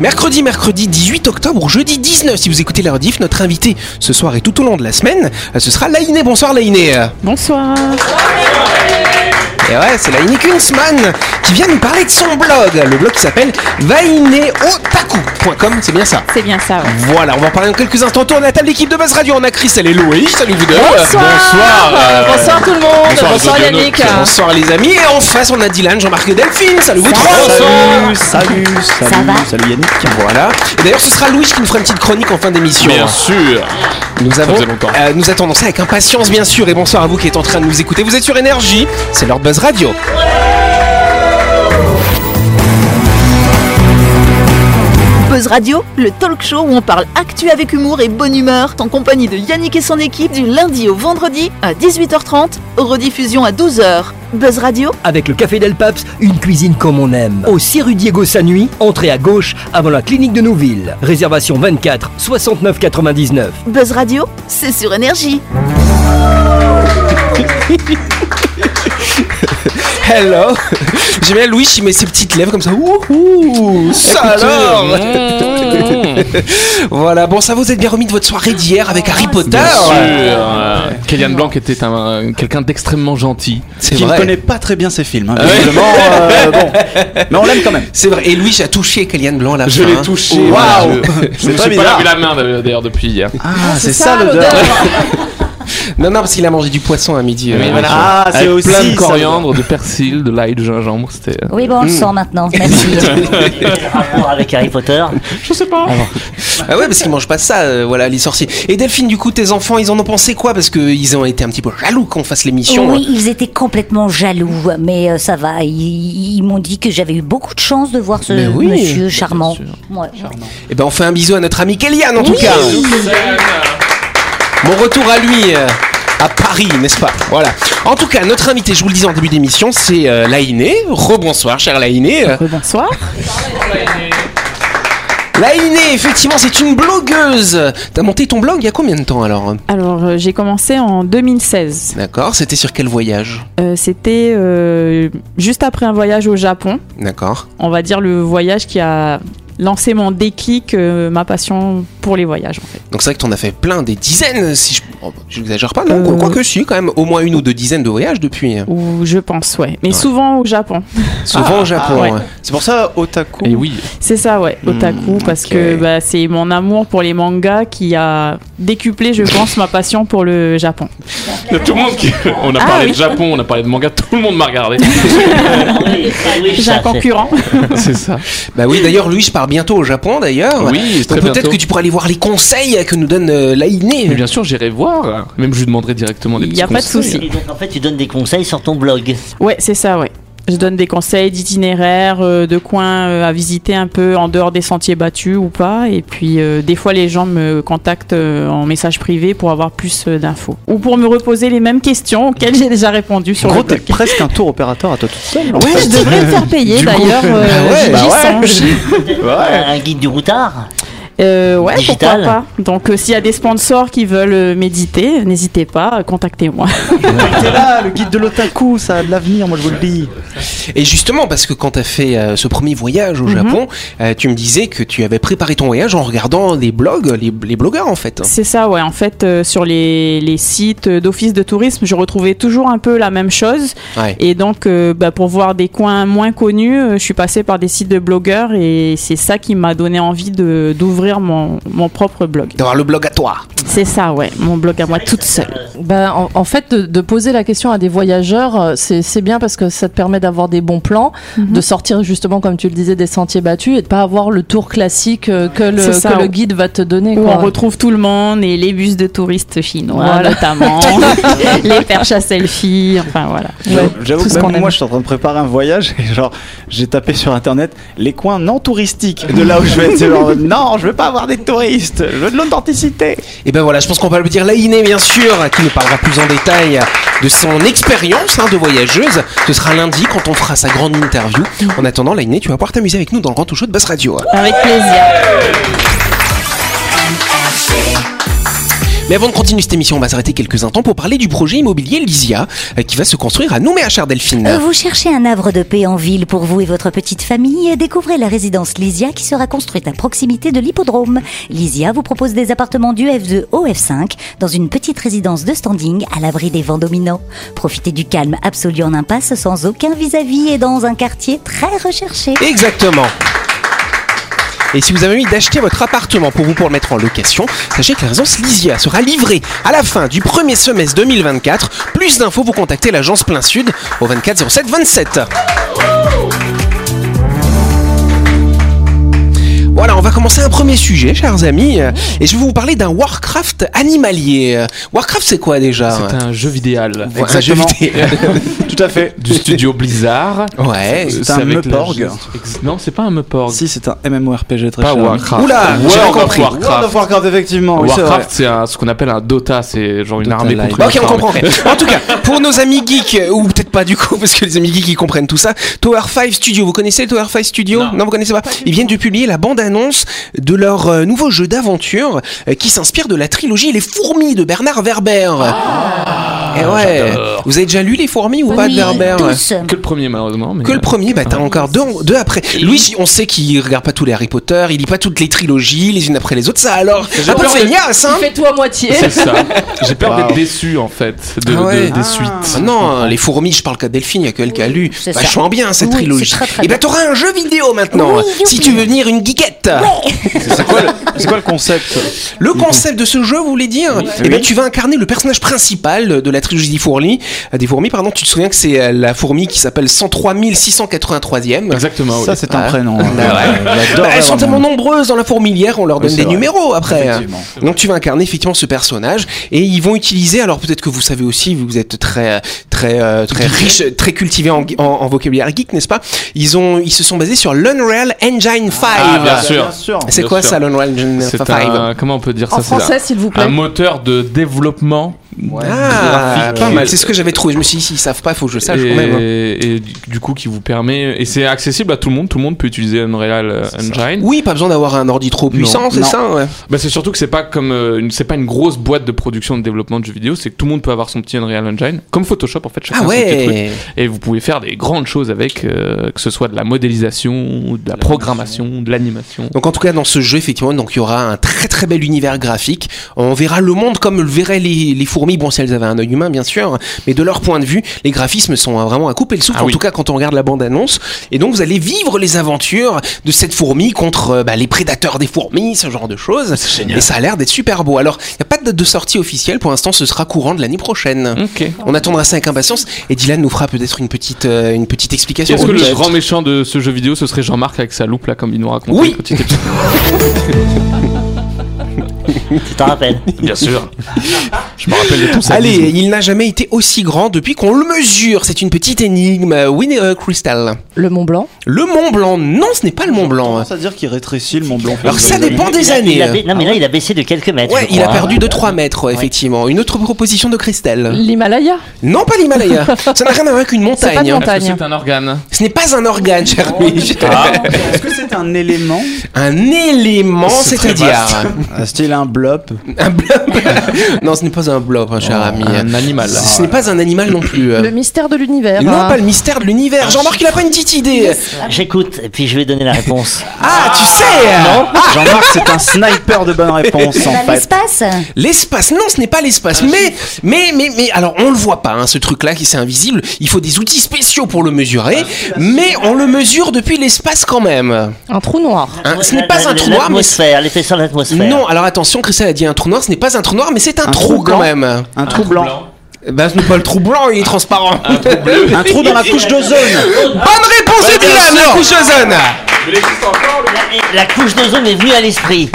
Mercredi, mercredi 18 octobre ou jeudi 19 si vous écoutez la rediff, notre invité ce soir et tout au long de la semaine, euh, ce sera Laïné. Bonsoir Laïné. Bonsoir. Et ouais, c'est Laïné Kunzman qui vient nous parler de son blog, le blog qui s'appelle vaineotaku.com, c'est bien ça C'est bien ça. ouais. Voilà, on va en parler dans quelques instants. Tourne la table d'équipe de Buzz Radio. On a Chris, elle est Loïc. Salut vous deux. Bonsoir. euh, Bonsoir tout le monde. bonsoir, Yannick. Bonsoir les amis. Et en face, on a Dylan, Jean-Marc et Delphine. Salut vous trois. Salut, salut, salut, salut Yannick. Voilà. Et d'ailleurs, ce sera Louis qui nous fera une petite chronique en fin d'émission. Bien sûr. Nous avons, euh, nous attendons ça avec impatience, bien sûr. Et bonsoir à vous qui êtes en train de nous écouter. Vous êtes sur Énergie. C'est l'heure de Buzz Radio. Buzz Radio, le talk show où on parle actu avec humour et bonne humeur, en compagnie de Yannick et son équipe du lundi au vendredi à 18h30, rediffusion à 12h. Buzz Radio, Avec le Café Del Paps, une cuisine comme on aime. Au 6 rue Diego Sanui, entrée à gauche avant la clinique de Nouville. Réservation 24 69 99. Buzz Radio, c'est sur énergie. Hello. J'aime bien Louis, il met ses petites lèvres comme ça. Ouh, ça alors. voilà. Bon, ça vous êtes bien remis de votre soirée d'hier avec Harry Potter. Bien sûr. euh, Kellyanne Blanc était un, quelqu'un d'extrêmement gentil. C'est Qui ne vrai. connaît pas très bien ses films, hein, visiblement, euh, bon. Mais on l'aime quand même. C'est vrai. Et Louis a touché Kellyanne Blanc à la Je fin. l'ai touché. Waouh. je- Je me très suis pas bizarre. lavé la main d'ailleurs d'ailleurs, depuis hier. Ah, c'est ça l'odeur. Non, non, parce qu'il a mangé du poisson à midi. euh, Oui, voilà. Ah, c'est aussi plein de ça, coriandre, de persil, de l'ail, de gingembre. C'était. euh, Oui, bon, on le sent maintenant. Merci. rapport avec Harry Potter Je sais pas. Ah ouais, parce qu'ils mangent pas ça, euh, voilà, les sorciers. Et Delphine, du coup, tes enfants, ils en ont pensé quoi? Parce qu'ils ont été un petit peu jaloux qu'on fasse l'émission. Oui, ils étaient complètement jaloux, mais euh, ça va. Ils, ils m'ont dit que j'avais eu beaucoup de chance de voir ce oui. monsieur charmant. Ouais. Et ben, on fait un bisou à notre ami Kellyanne, en tout cas. Bon retour à lui. euh, à Paris, n'est-ce pas? Voilà. En tout cas, notre invité, je vous le disais en début d'émission, c'est euh. Rebonsoir, cher Laïné. Euh, Bonsoir. Laïné, effectivement, c'est une blogueuse. T'as monté ton blog il y a combien de temps alors? Alors, euh, j'ai commencé en 2016. D'accord, c'était sur quel voyage? Euh, C'était juste après un voyage au Japon. D'accord. On va dire le voyage qui a lancé mon déclic, euh, ma passion pour les voyages en fait. Donc c'est vrai que t'en as fait plein, des dizaines, si je... oh, j'exagère pas, non Euh, Quoique si, quand même, au moins une ou deux dizaines de voyages depuis. Ou je pense, ouais. Mais souvent au Japon. Souvent au Japon. ouais. ouais. C'est pour ça, Otaku. Et oui. C'est ça, ouais, otaku, parce que bah, c'est mon amour pour les mangas qui a décuplé, je pense, ma passion pour le Japon. Il y a tout le monde qui. On a Ah, parlé oui. de Japon, on a parlé de manga, tout le monde m'a regardé. J'ai un concurrent. c'est ça. Bah oui, d'ailleurs, lui, je pars bientôt au Japon, d'ailleurs. Oui, très Donc peut-être bientôt. que tu pourras aller voir les conseils que nous donne euh, Mais bien sûr, j'irai voir. Même je lui demanderai directement des Il petits y a pas de souci. Et donc, en fait, tu donnes des conseils sur ton blog. Ouais, c'est ça, ouais. Je donne des conseils d'itinéraires, euh, de coins euh, à visiter un peu en dehors des sentiers battus ou pas. Et puis, euh, des fois, les gens me contactent euh, en message privé pour avoir plus euh, d'infos. Ou pour me reposer les mêmes questions auxquelles j'ai déjà répondu sur En gros, le t'es blog. presque un tour opérateur à toi toute seule. Ouais, fait. je devrais me faire payer coup, d'ailleurs. euh, bah ouais, bah ouais. Un guide du routard Euh, ouais, Digital. pourquoi pas. Donc, euh, s'il y a des sponsors qui veulent euh, méditer, n'hésitez pas, euh, contactez-moi. Là, le guide de l'Otaku, ça a de l'avenir, moi je vous le dis. Et justement, parce que quand t'as fait euh, ce premier voyage au Mhm. Japon, euh, tu me disais que tu avais préparé ton voyage en regardant les blogs, les, les blogueurs en fait. C'est ça, ouais. En fait, euh, sur les, les sites d'office de tourisme, je retrouvais toujours un peu la même chose. Ouais. Et donc, euh, bah, pour voir des coins moins connus, euh, je suis passée par des sites de blogueurs et c'est ça qui m'a donné envie de d'ouvrir mon, mon propre blog. D'avoir le blog à toi. C'est ça, ouais. Mon blog à moi toute seule. Ben, en, en fait, de, de poser la question à des voyageurs, euh, c'est c'est bien parce que ça te permet d'avoir des bons plans, Mhm. de sortir justement, comme tu le disais, des sentiers battus et de pas avoir le tour classique euh, que le, C'est ça. que le guide va te donner. Où quoi. on retrouve tout le monde et les bus de touristes chinois Voilà. notamment, les perches à selfie, enfin voilà. Ouais, J'avoue tout que ce qu'on même aime. moi je suis en train de préparer un voyage et genre j'ai tapé sur internet les coins non touristiques de là où je vais. Genre non, je veux pas avoir des touristes, je veux de l'authenticité. Et ben voilà, je pense qu'on va le dire Laïné bien sûr, qui nous parlera plus en détail de son expérience hein, de voyageuse. Ce sera lundi quand on fera sa grande interview. En attendant, Laïné, tu vas pouvoir t'amuser avec nous dans le grand tout show de Bass Radio. Avec plaisir. Mais avant de continuer cette émission, on va s'arrêter quelques instants pour parler du projet immobilier Lysia euh, qui va se construire à Nouméa, chère Delphine. Euh, Vous cherchez un havre de paix en ville pour vous et votre petite famille Découvrez la résidence Lysia qui sera construite à proximité de l'hippodrome. Lysia vous propose des appartements du F2 au F5 dans une petite résidence de standing à l'abri des vents dominants. Profitez du calme absolu en impasse sans aucun vis-à-vis et dans un quartier très recherché. Exactement. Et si vous avez envie d'acheter votre appartement pour vous pour le mettre en location, sachez que la résidence Lysia sera livrée à la fin du premier semestre 2024. Plus d'infos, vous contactez l'agence Plein Sud au 24 07 27. Voilà, on va commencer un premier sujet, chers amis, euh, et je vais vous parler d'un Warcraft animalier. Euh, Warcraft, c'est quoi déjà? C'est un jeu vidéal. Ouais, un jeu vidéo. Tout à fait. Du studio Blizzard. Ouais. C'est un avec la Non, c'est pas un Meporg. Si, c'est un MMORPG très Pas cher. Warcraft. Oula, of compris. World of Warcraft. Warcraft, effectivement. oui. Warcraft, c'est ce qu'on appelle un Dota, c'est genre une Dota armée Live. contre Ok, on comprend. En tout cas, pour nos amis geeks, ou peut-être pas du coup, parce que les amis geeks ils comprennent tout ça, Tower 5 Studio, vous connaissez le Tower 5 Studio? Non. vous connaissez pas? Ils viennent de publier la bande-annonce de leur euh, nouveau jeu d'aventure euh, qui s'inspire de la trilogie Les Fourmis de Bernard Werber. Et ouais, j'adore. vous avez déjà lu Les Fourmis ou pas de Oui, Werber? tous. Que le premier, malheureusement. mais- que le premier, bah t'as encore deux, deux après. Louis, on sait qu'il regarde pas tous les Harry Potter, il lit pas toutes les trilogies, les unes après les autres. Ça alors, un peu peur de- feignasse, hein à moitié. C'est ça. J'ai peur Wow. d'être déçu, en fait, de, Ah ouais. de- des Ah. suites. Ah non, les fourmis, je parle qu'à Delphine, il y a que elle qui a lu. Vachement bien cette Oui, trilogie. c'est très, très Et bah bien. t'auras un jeu vidéo maintenant, Oui, si tu veux venir une geekette. C'est quoi, le- c'est quoi le concept Le concept de ce jeu, vous voulez dire Eh Oui. tu vas incarner le personnage principal de la trilogie des fourmis. euh, Des fourmis, pardon. Tu te souviens que c'est euh, la fourmi qui s'appelle 103 683e. Exactement, oui. Ça, c'est un Ah. prénom. hein. Bah ouais. Bah, elles sont tellement nombreuses dans la fourmilière, on leur donne des vrai. numéros après. Effectivement. Donc tu vas incarner effectivement ce personnage et ils vont utiliser, alors peut-être que vous savez aussi, vous êtes très très euh, très riche, très cultivé en, en, en vocabulaire geek, n'est-ce pas? Ils ont ils se sont basés sur l'Unreal Engine 5. Ah, bien sûr. Bien sûr. C'est quoi sûr. ça l'Unreal Engine 5 C'est un, comment on peut dire En ça un- français, s'il vous un, plaît. moteur de développement Ah, graphique. pas mal. C'est ce que j'avais trouvé. Je me suis dit, s'ils savent pas, il faut que je sache et, quand même. hein. et du- coup qui vous permet et c'est accessible à tout le monde tout le monde peut utiliser Unreal euh, Engine Oui, pas besoin d'avoir un ordi trop puissant, c'est ça ouais. bah, c'est surtout que c'est pas comme euh, une, c'est pas une grosse boîte de production de développement de jeux vidéo c'est que tout le monde peut avoir son petit Unreal Engine comme Photoshop en fait chacun Ah son petit truc. ouais. et vous pouvez faire des grandes choses avec euh, que ce soit de la modélisation de la programmation de l'animation Donc en tout cas dans ce jeu effectivement donc il y aura un très très bel univers graphique. On verra le monde comme le verraient les, les fourmis bon si elles avaient un œil humain bien sûr, mais de leur point de vue les graphismes sont vraiment à couper le souffle Ah en oui. tout cas quand on regarde la bande annonce et donc vous allez vivre les aventures de cette fourmi contre euh, bah, les prédateurs des fourmis ce genre de choses. Et ça a l'air d'être super beau. Alors il n'y a pas de date de sortie officielle pour l'instant ce sera courant de l'année prochaine. On attendra ça avec impatience et Dylan nous fera peut-être une petite euh, une petite explication. est-ce que le grand méchant de ce jeu vidéo ce serait Jean-Marc avec sa loupe là comme il nous racontait Oui. Tu t'en rappelles bien sûr je me rappelle de tout ça Allez, il n'a jamais été aussi grand depuis qu'on le mesure. C'est une petite énigme. Winnie euh, Crystal. Le Mont Blanc. Le Mont Blanc. Non, ce n'est pas le Mont Blanc. Tendance à dire qu'il rétrécit le Mont Blanc. Alors ça dépend des Il a- années. il a ba- Non, mais là, il a baissé de quelques mètres. Ouais, il a perdu de 3 mètres, ouais, effectivement. Une autre proposition de Christelle. L'Himalaya. Non, pas l'Himalaya. Ça n'a rien à voir avec une C'est montagne. que montagne. c'est un organe Ce n'est pas un organe, cher Louis. Est-ce que c'est un élément Un élément, C'est c'est-à-dire. Style un blob Un blob. non, ce n'est pas un blob, hein, cher ami. un animal Ce n'est pas un animal non plus. Le mystère de l'univers. Non, hein. pas le mystère de l'univers. Jean-Marc, il a pas une petite idée. J'écoute, et puis je vais donner la réponse. Ah, tu sais Jean-Marc, c'est un sniper de bonnes réponses en Bah, fait. L'espace L'espace, non, ce n'est pas l'espace. mais, mais, mais, mais, alors on le voit pas, hein, ce truc-là qui c'est invisible. Il faut des outils spéciaux pour le mesurer, mais on le mesure depuis l'espace quand même. Un trou noir. Hein, ce n'est pas un trou noir, mais L'atmosphère, l'épaisseur de l'atmosphère. non. Alors attention, Christelle a dit un trou noir. Ce n'est pas un trou noir, mais c'est un, Un trou, trou quand blanc. même. Un trou blanc. Ben, ce n'est pas le trou blanc, il est transparent. Un trou dans la couche d'ozone. Bonne réponse de Dylan, la couche ozone. La, la couche d'ozone est venue à l'esprit.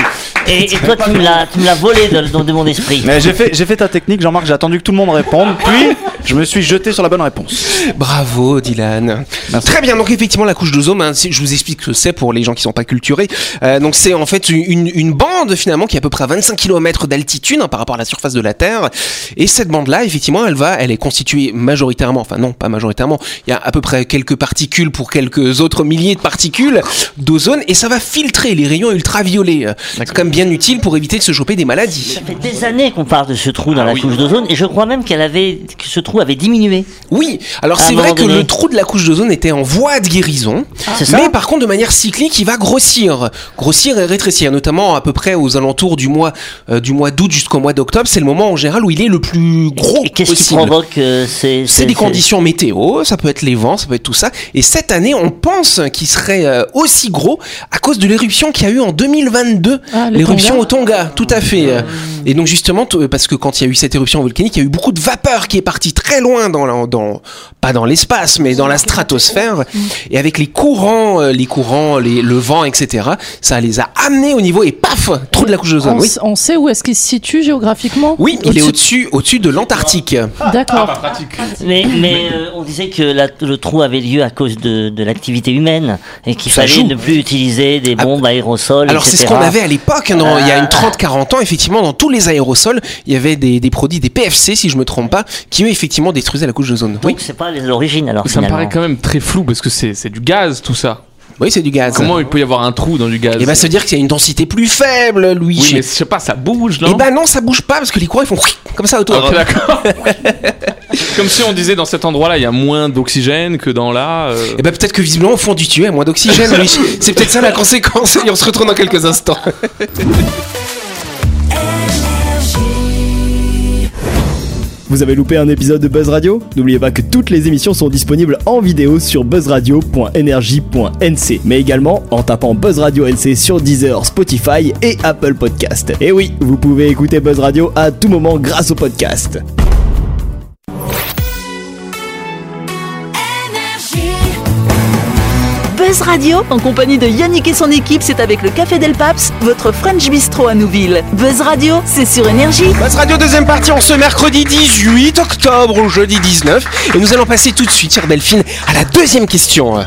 Et, et toi, tu me l'as, tu me l'as volé de, de- de mon esprit. Mais j'ai fait, j'ai fait ta technique, Jean-Marc, j'ai attendu que tout le monde réponde, puis je me suis jeté sur la bonne réponse. Bravo Dylan. Merci. Très bien, donc effectivement la couche d'ozone, hein, je vous explique ce que c'est pour les gens qui sont pas culturés. Euh, donc c'est en fait une, une bande finalement qui est à peu près à 25 km d'altitude hein, par rapport à la surface de la Terre. Et cette bande-là, effectivement, elle va, elle est constituée majoritairement, enfin non, pas majoritairement, il y a à peu près quelques particules pour quelques autres milliers de particules d'ozone et ça va filtrer les rayons ultraviolets. Euh, C'est quand même bien utile pour éviter de se choper des maladies. Ça fait des années qu'on parle de ce trou dans Ah la oui. couche d'ozone et je crois même qu'elle avait, que ce trou avait diminué. Oui, alors c'est vrai que le trou de la couche d'ozone était en voie de guérison, ça mais par contre de manière cyclique, il va grossir, grossir et rétrécir, notamment à peu près aux alentours du mois euh, du mois d'août jusqu'au mois d'octobre. C'est le moment en général où il est le plus gros Et qu'est-ce qui provoque euh, ces, C'est des conditions météo, ça peut être les vents, ça peut être tout ça. Et cette année, on pense qu'il serait euh, aussi gros à cause de l'éruption qu'il y a eu en 2022. Ah, L'éruption au Tonga, tout à fait. Euh, Et donc justement, t- parce que quand il y a eu cette éruption volcanique, il y a eu beaucoup de vapeur qui est partie très loin dans, la- dans pas dans l'espace, mais dans la stratosphère. Et avec les courants, euh, les courants, les, le vent, etc., ça les a amenés au niveau et paf, trou de la couche d'ozone. On, Oui. on sait où est-ce qu'il se situe géographiquement? Oui, il est au-dessus, au-dessus de l'Antarctique. D'accord. pratique. Mais, mais euh, on disait que la- le trou avait lieu à cause de, de l'activité humaine et qu'il Ça fallait joue. ne plus utiliser des Ah, bombes aérosols, Alors c'est ce qu'on avait à l'époque, hein, il y a une Ah. 30-40 ans, effectivement, dans tous les aérosols, il y avait des, des produits, des PFC, si je me trompe pas, qui eux, effectivement, détruisaient la couche d'ozone. Oui, Donc c'est pas l'origine alors Ça me paraît quand même très flou parce que c'est c'est du gaz tout ça. oui c'est du gaz. Comment il peut y avoir un trou dans du gaz Et bah se dire qu'il y a une densité plus faible, Louis. Oui, mais je sais pas, ça bouge, non Et bah non, ça bouge pas parce que les courants ils font comme ça autour. Ah, d'accord. Comme si on disait dans cet endroit-là, il y a moins d'oxygène que dans là. euh. Et bah peut-être que visiblement au fond du tuyau il y a moins d'oxygène, Louis. C'est peut-être ça la conséquence. Et on se retrouve dans quelques instants. Vous avez loupé un épisode de Buzz Radio? N'oubliez pas que toutes les émissions sont disponibles en vidéo sur buzzradio.energie.nc, mais également en tapant Buzz Radio NC sur Deezer, Spotify et Apple Podcast. Et oui, vous pouvez écouter Buzz Radio à tout moment grâce au podcast. Buzz Radio, en compagnie de Yannick et son équipe, c'est avec le Café Del Paps, votre French Bistro à Nouville. Buzz Radio, c'est sur Énergie. Buzz Radio deuxième partie en ce mercredi 18 octobre au jeudi 19. Et nous allons passer tout de suite, chère Delphine, à la deuxième question.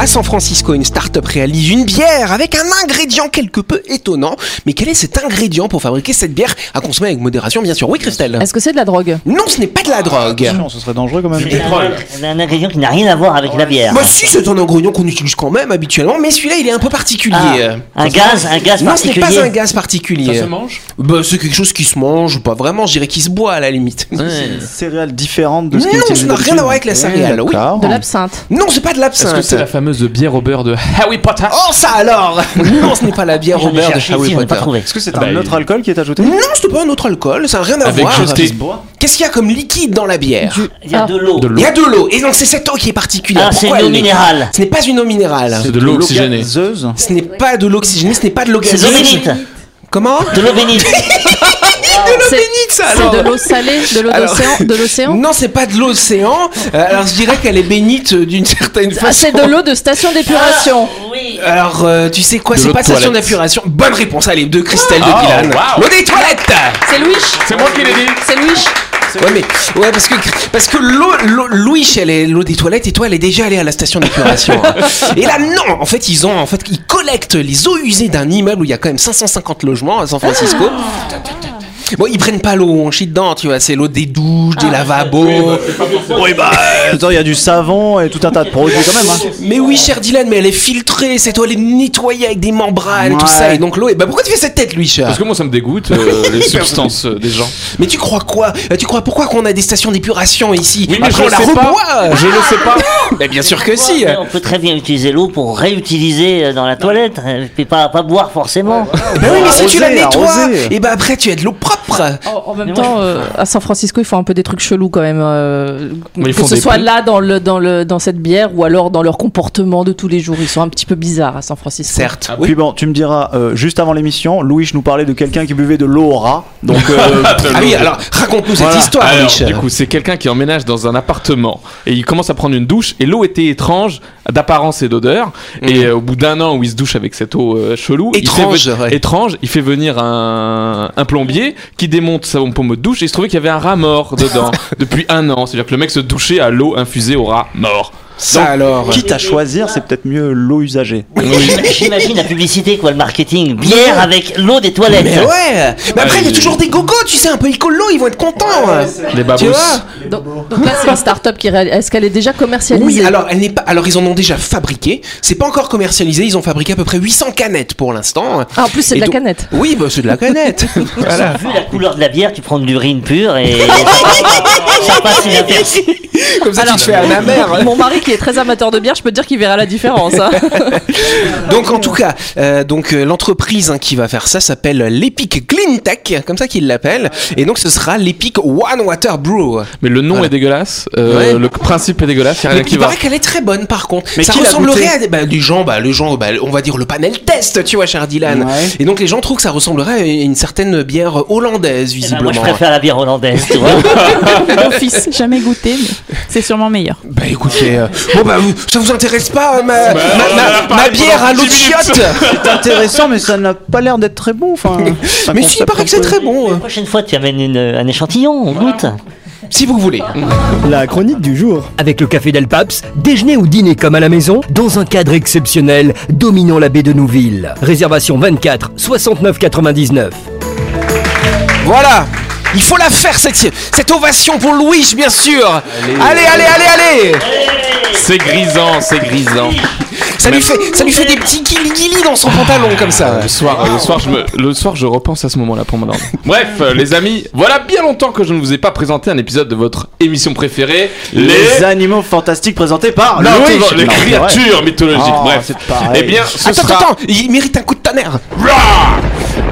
À San Francisco, une start-up réalise une bière avec un ingrédient quelque peu étonnant. Mais quel est cet ingrédient pour fabriquer cette bière à consommer avec modération, bien sûr? Oui, Christelle Est-ce que c'est de la drogue? Non, ce n'est pas de la drogue. Non, ce serait dangereux quand même. C'est un, un ingrédient qui n'a rien à voir avec la bière. Bah si, c'est un ingrédient qu'on utilise quand même habituellement, mais celui-là, il est un peu particulier. Ah, un gaz, un gaz non, ce n'est particulier. pas un gaz particulier. Ça se mange? Bah, c'est quelque chose qui se mange, ou pas vraiment, je dirais qui se boit à la limite. Céréales différentes de ce qui est Non, ça n'a rien à voir avec la céréale, oui. De l'absinthe. Non, c'est pas de Est-ce que l'absinthe. c'est la fameuse bière au beurre de Harry Potter Oh, ça alors Non, ce n'est pas la bière au beurre de Harry Potter. Est-ce que c'est Bah, un il- autre alcool qui est ajouté? Non, ce n'est pas un autre alcool, ça n'a rien à Avec voir. Qu'est-ce qu'il y a comme liquide dans la bière? Il y a Ah. de l'eau. Il y a de l'eau, et non, c'est cette eau qui est particulière. Ah, c'est Pourquoi une eau minérale. Ce n'est pas une eau minérale. C'est de l'eau oxygénée. gazeuse. Ce n'est pas de l'eau oxygénée, ce n'est pas de l'eau C'est de l'eau gazeuse. bénite. Comment? De l'eau bénite. C'est bénite, ça alors c'est de l'eau salée, de l'eau d'océan, de l'océan. Non, c'est pas de l'océan. Euh, alors je dirais qu'elle est bénite euh, d'une certaine Ah, façon. c'est de l'eau de station d'épuration. Oui. Alors euh, tu sais quoi, De c'est l'eau pas de station toilette. d'épuration. Bonne réponse, allez, de Christelle de Oh, Dylan. wow. L'eau des toilettes. C'est Louis. C'est moi qui l'ai dit C'est Louis. Ouais mais ouais parce que parce que l'eau l'eau- Louis elle est l'eau des toilettes et toi elle est déjà allée à la station d'épuration. et là non, en fait ils ont en fait ils collectent les eaux usées d'un immeuble où il y a quand même 550 logements à San Francisco. Bon, ils prennent pas l'eau, on chie dedans, tu vois, c'est l'eau des douches, des lavabos. Oui, bah, attends, il y a du savon et tout un tas de produits quand même. hein. Mais oui, cher Dylan, mais elle est filtrée, cette eau elle est nettoyée avec des membranes et tout Ouais. ça. Et donc l'eau est. Bah pourquoi tu fais cette tête, Louis cher? Parce que moi ça me dégoûte euh, les substances euh, des gens. Mais tu crois quoi? Euh, Tu crois pourquoi qu'on a des stations d'épuration ici? Oui, mais Après, je on la le sais pas. reboit Je le sais pas. Bah bien sûr que si Mais On peut très bien utiliser l'eau pour réutiliser euh, dans la toilette, et pas, pas boire forcément. Bah oui, mais si tu la Arroser, nettoies, arroser. et bah après tu as de l'eau propre En, en même Mais moi, temps, je- euh, à San Francisco, ils font un peu des trucs chelous quand même. euh, que ce soit là dans, le, dans, le, dans cette bière ou alors dans leur comportement de tous les jours. Ils sont un petit peu bizarres à San Francisco. Certes. Puis bon, tu me diras, euh, juste avant l'émission, Louis nous parlait de quelqu'un qui buvait de l'eau au rat. Donc, euh, Ah oui, alors raconte-nous cette histoire, Alors, Louis. du coup, c'est quelqu'un qui emménage dans un appartement et il commence à prendre une douche et l'eau était étrange d'apparence et d'odeur. Et euh, au bout d'un an où il se douche avec cette eau euh, chelou, il fait Étrange, ouais. étrange, il fait venir un, un plombier qui démonte sa pompe de douche et il se trouvait qu'il y avait un rat mort dedans depuis un an. C'est-à-dire que le mec se douchait à l'eau infusée au rat mort. Ça Donc, alors. Quitte à choisir, c'est peut-être mieux l'eau usagée. J'imagine la publicité, quoi, le marketing. Bière avec l'eau des toilettes. Mais ouais Mais après, il y a toujours des gogos, tu sais, un peu écolo, ils vont être contents Les Tu vois Donc, donc là, c'est une start-up qui réalise. Est-ce qu'elle est déjà commercialisée Oui, alors elle n'est pas. Alors ils en ont déjà fabriqué. C'est pas encore commercialisé. Ils ont fabriqué à peu près 800 canettes pour l'instant. Ah, en plus, c'est de la canette. Oui, bah c'est de la canette. voilà. Vu la couleur de la bière, tu prends de l'urine pure et ça passe inaperçu. Comme ça, tu te fais à ma mère. Mon mari qui est très amateur de bière, je peux te dire qu'il verra la différence. hein. Donc en tout cas, euh, donc euh, l'entreprise hein, qui va faire ça s'appelle l'Epic Clean Tech, comme ça qu'ils l'appellent. Et donc ce sera l'Epic One Water Brew. Mais le nom Voilà. est dégueulasse. euh, Ouais. Le principe est dégueulasse. Il y a Mais rien qui il va. paraît qu'elle est très bonne par contre. Mais ça qui l'a ressemblerait à des, bah, les gens, bah, les gens, bah, on va dire le panel test, tu vois, cher Dylan. Ouais. Et donc les gens trouvent que ça ressemblerait à une certaine bière hollandaise Eh ben, visiblement. moi, je préfère la bière hollandaise, tu vois. D'office, jamais goûté, mais c'est sûrement meilleur. Bah écoutez, euh, bon bah vous, ça vous intéresse pas euh, ma, ma, Bah, ma- bière à l'eau de 10 minutes. chiotte C'est intéressant, mais ça n'a pas l'air d'être très bon. Enfin, Mais si, il paraît que c'est très bon, La euh, prochaine fois, tu amènes une- un échantillon, on goûte. si vous voulez. La chronique du jour. Avec le café Del Paps, déjeuner ou dîner comme à la maison, dans un cadre exceptionnel, dominant la baie de Nouville. Réservation 24 69 99. Voilà il faut la faire cette, cette ovation pour Louis bien sûr Allez allez allez allez, C'est grisant, c'est grisant. Ça lui fait ça lui fait des petits guili dans son pantalon comme ça Le soir, le soir, je me, le soir, je repense à ce moment-là pour m'endormir. Bref, euh, les amis, voilà bien longtemps que je ne vous ai pas présenté un épisode de votre émission préférée, Les animaux fantastiques présentés par Non, Louis. les Non, créatures mythologiques. Oh, Bref, c'est pareil. eh bien, ce Attends sera, attends il mérite un coup de tonnerre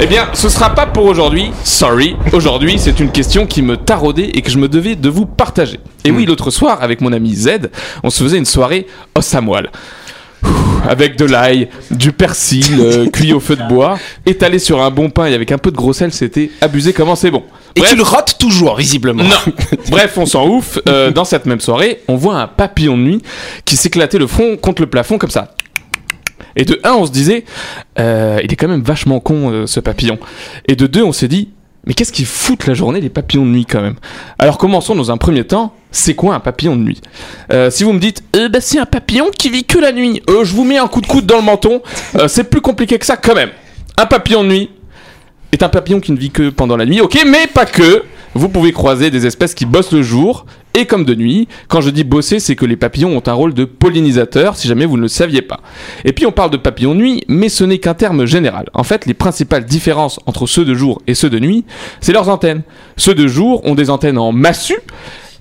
eh bien, ce sera pas pour aujourd'hui. Sorry. Aujourd'hui, c'est une question qui me taraudait et que je me devais de vous partager. Et oui, l'autre soir, avec mon ami Z, on se faisait une soirée os à moelle. Ouh, Avec de l'ail, du persil euh, cuit au feu de bois, étalé sur un bon pain et avec un peu de gros sel, c'était abusé comment c'est bon. Et tu le rotes toujours visiblement non. Bref, on s'en ouf. Euh, dans cette même soirée, on voit un papillon de nuit qui s'éclatait le front contre le plafond comme ça. Et de un, on se disait, euh, il est quand même vachement con euh, ce papillon. Et de deux, on s'est dit, mais qu'est-ce qu'ils foutent la journée les papillons de nuit quand même? Alors commençons dans un premier temps. C'est quoi un papillon de nuit? Euh, Si vous me dites, bah, c'est un papillon qui vit que la nuit. Je vous mets un coup de coude dans le menton. C'est plus compliqué que ça quand même. Un papillon de nuit est un papillon qui ne vit que pendant la nuit. Ok, mais pas que. Vous pouvez croiser des espèces qui bossent le jour et comme de nuit. Quand je dis bosser, c'est que les papillons ont un rôle de pollinisateur, si jamais vous ne le saviez pas. Et puis on parle de papillons nuit, mais ce n'est qu'un terme général. En fait, les principales différences entre ceux de jour et ceux de nuit, c'est leurs antennes. Ceux de jour ont des antennes en massue.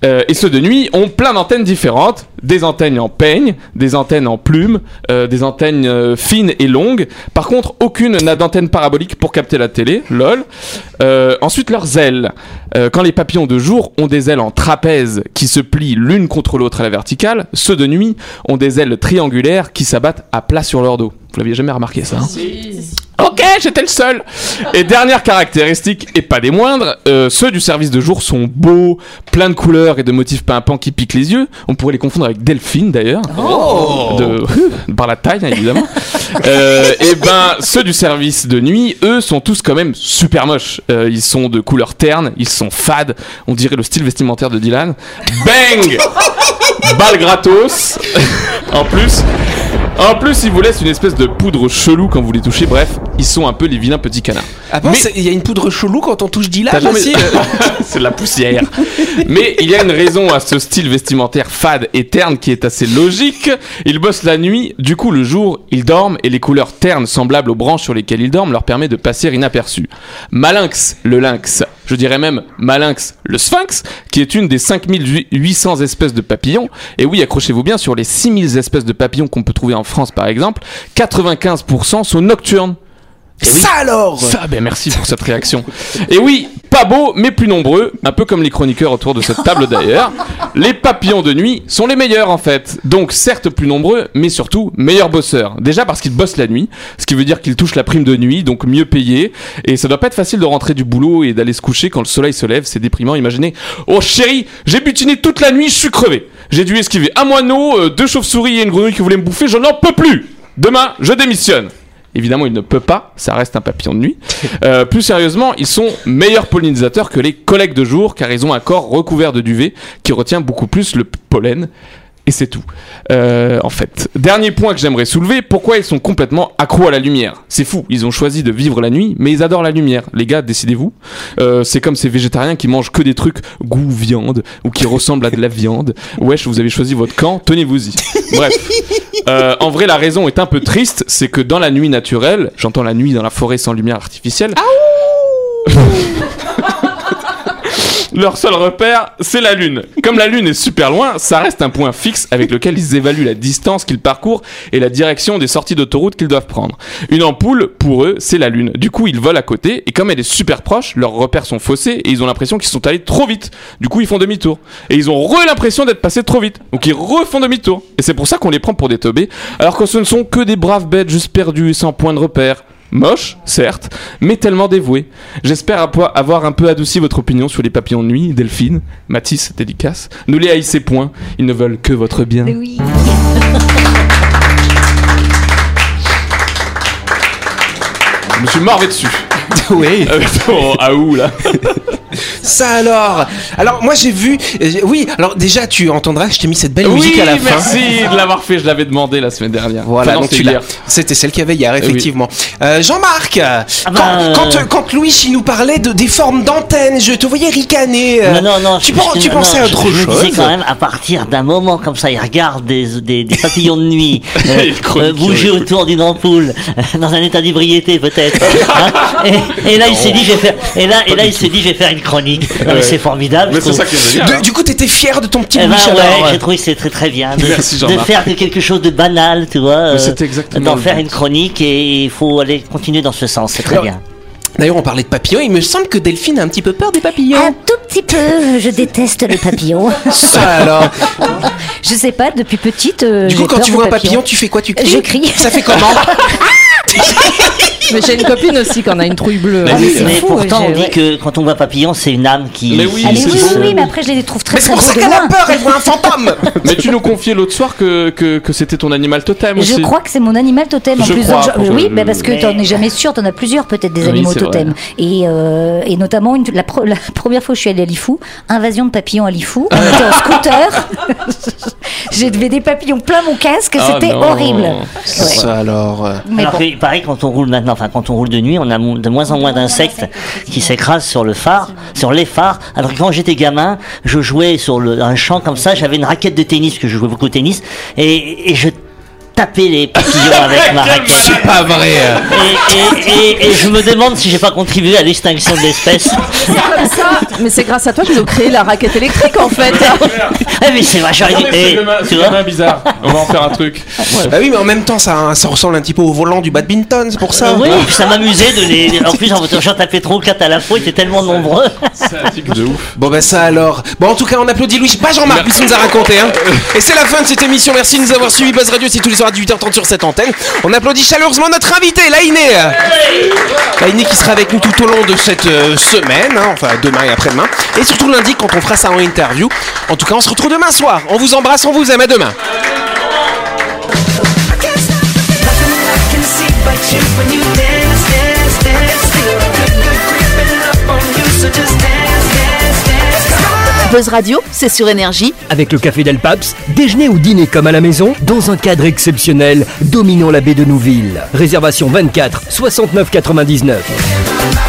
Euh, et ceux de nuit ont plein d'antennes différentes, des antennes en peigne, des antennes en plume, euh, des antennes euh, fines et longues. Par contre, aucune n'a d'antenne parabolique pour capter la télé, lol. Ensuite, leurs ailes. Quand les papillons de jour ont des ailes en trapèze qui se plient l'une contre l'autre à la verticale, ceux de nuit ont des ailes triangulaires qui s'abattent à plat sur leur dos. Vous l'aviez jamais remarqué ça hein Ok, j'étais le seul. Et dernière caractéristique, et pas des moindres, euh, ceux du service de jour sont beaux, plein de couleurs et de motifs pimpants qui piquent les yeux. On pourrait les confondre avec Delphine d'ailleurs, de par la taille hein, évidemment. Euh, et ben ceux du service de nuit, eux, sont tous quand même super moches. Euh, ils sont de couleur terne, ils sont fades. On dirait le style vestimentaire de Dylan. Bang, balle gratos. en plus. En plus, ils vous laissent une espèce de poudre chelou quand vous les touchez. Bref, ils sont un peu les vilains petits canards. Ah bon, il y a une poudre chelou quand on touche Dylan jamais- aussi C'est de la poussière. Mais il y a une raison à ce style vestimentaire fade et terne qui est assez logique. Ils bossent la nuit, du coup le jour, ils dorment et les couleurs ternes semblables aux branches sur lesquelles ils dorment leur permet de passer inaperçus. Malinx, le lynx, je dirais même Malinx, le sphinx, qui est une des 5800 espèces de papillons. Et oui, accrochez-vous bien, sur les 6000 espèces de papillons qu'on peut trouver en France par exemple, 95% sont nocturnes. Et oui. Ça alors Ça, ben merci pour cette réaction. Et oui, pas beau, mais plus nombreux, un peu comme les chroniqueurs autour de cette table d'ailleurs. Les papillons de nuit sont les meilleurs en fait. Donc certes plus nombreux, mais surtout meilleurs bosseurs. Déjà parce qu'ils bossent la nuit, ce qui veut dire qu'ils touchent la prime de nuit, donc mieux payés. Et ça doit pas être facile de rentrer du boulot et d'aller se coucher quand le soleil se lève, c'est déprimant. Imaginez, oh chérie, j'ai butiné toute la nuit, je suis crevé. J'ai dû esquiver un moineau, euh, deux chauves-souris et une grenouille qui voulaient me bouffer, je n'en peux plus. Demain, je démissionne. Évidemment, il ne peut pas, ça reste un papillon de nuit. Euh, plus sérieusement, ils sont meilleurs pollinisateurs que les collègues de jour car ils ont un corps recouvert de duvet qui retient beaucoup plus le pollen. Et c'est tout. Euh, en fait. Dernier point que j'aimerais soulever, pourquoi ils sont complètement accros à la lumière? C'est fou, ils ont choisi de vivre la nuit, mais ils adorent la lumière. Les gars, décidez-vous. Euh, c'est comme ces végétariens qui mangent que des trucs goût viande, ou qui ressemblent à de la viande. Wesh, vous avez choisi votre camp, tenez-vous-y. Bref. Euh, en vrai, la raison est un peu triste, c'est que dans la nuit naturelle, j'entends la nuit dans la forêt sans lumière artificielle, leur seul repère, c'est la Lune. Comme la Lune est super loin, ça reste un point fixe avec lequel ils évaluent la distance qu'ils parcourent et la direction des sorties d'autoroute qu'ils doivent prendre. Une ampoule, pour eux, c'est la Lune. Du coup, ils volent à côté et comme elle est super proche, leurs repères sont faussés et ils ont l'impression qu'ils sont allés trop vite. Du coup, ils font demi-tour. Et ils ont re l'impression d'être passés trop vite. Donc ils refont demi-tour. Et c'est pour ça qu'on les prend pour des teubés, alors que ce ne sont que des braves bêtes juste perdus sans point de repère. Moche, certes, mais tellement dévoué. J'espère avo- avoir un peu adouci votre opinion sur les papillons de nuit, Delphine, Matisse, dédicace. Ne les haïssez point, ils ne veulent que votre bien. Oui. Je me suis morvé dessus. oui. Ah ouh là? Ça alors Alors moi j'ai vu... euh, oui, alors déjà tu entendras, je t'ai mis cette belle musique oui, à la fin. merci de l'avoir fait, je l'avais demandé la semaine dernière. Voilà, Enfin, non, donc c'était tu l'as. hier. C'était celle qu'il y avait hier, oui. effectivement. Euh, Jean-Marc, quand, bah, euh, quand, quand Louis il nous parlait de, des formes d'antennes, je te voyais ricaner. euh, Non, non, non. Tu, je- pen- je- tu non, pensais à je- autre je chose disais quand même, à partir d'un moment comme ça, il regarde des, des, des papillons de nuit euh, euh, bouger autour d'une ampoule, euh, dans un état d'ébriété peut-être. hein. et, et là, il s'est dit, je vais faire. Et là, et là, il s'est dit, je vais faire une chronique. Ouais. C'est formidable. Mais je c'est trouve. ça qui est génial. De- hein. Du coup, t'étais fier de ton petit Eh ben alors, ouais, j'ai trouvé que c'est très très bien de, Merci, de faire de quelque chose de banal, tu vois, euh, d'en faire but. une chronique et il faut aller continuer dans ce sens, c'est très Alors, bien. D'ailleurs, on parlait de papillons. Il me semble que Delphine a un petit peu peur des papillons. Un tout petit peu, je déteste les papillons. Ça alors. Je sais pas, depuis petite. euh, Du coup, quand peur tu vois un papillon, tu fais quoi Tu cries? Je crie. Ça fait comment? Mais j'ai une copine aussi qui en a une trouille bleue. Mais Ah, oui, c'est Mais fou, pourtant, on dit que quand on voit papillon, c'est une âme qui. Mais oui, Ah, mais oui, oui, oui, mais après je les trouve très Mais c'est pour ça qu'elle a peur, elle voit un fantôme Mais tu nous confiais l'autre soir que, que, que c'était ton animal totem aussi. Je crois que c'est mon animal totem en Je crois, pour Oui, le- bah parce que Mais- t'en es jamais sûr, t'en as plusieurs peut-être des animaux totems. Et, euh, et notamment une- la, pro- la première fois où je suis allée à Lifou, invasion de papillons à Lifou. On était en scooter. J'ai devais des papillons plein mon casque, Ah, c'était horrible. Ça alors. euh, Mais que, pareil, quand on roule maintenant, quand on roule de nuit, on a de moins en moins d'insectes qui s'écrasent sur le phare, sur les phares. Alors quand j'étais gamin, je jouais sur un champ comme ça, j'avais une raquette de tennis, que je jouais beaucoup au tennis, et, et je tapais les papillons avec ma raquette. C'est pas vrai. Et, et- et- et je me demande si j'ai pas contribué à l'extinction de l'espèce. C'est comme ça. Mais c'est grâce à toi qu'ils ont créé la raquette électrique en fait. Eh mais c'est vachement et- c'est bizarre. On va en faire un truc. Bah oui, mais en même temps, ça, ça ressemble un petit peu au volant du badminton, c'est pour ça. Euh, oui, puis ça m'amusait de les. En plus, en j'en tapais trop quatre à la fois, ils étaient tellement nombreux. C'est un truc de ouf. Bon bah ça alors. Bon en tout cas on applaudit Louis, pas Jean-Marc, puisqu'il nous a raconté. Hein. Et c'est la fin de cette émission. Merci de nous avoir suivis. Buzz Radio, c'est tous les soirs à 18h30 sur cette antenne. On applaudit chaleureusement notre invité, Laïné. Laïné qui sera avec nous tout au long de cette euh, semaine, hein, enfin demain et après-demain. Et surtout lundi quand on fera ça en interview. En tout cas on se retrouve demain soir. On vous embrasse, on vous aime. À demain. Buzz Radio, c'est sur énergie. Avec le café Del Paps, déjeuner ou dîner comme à la maison, dans un cadre exceptionnel, dominant la baie de Nouville. Réservation 24 69 99.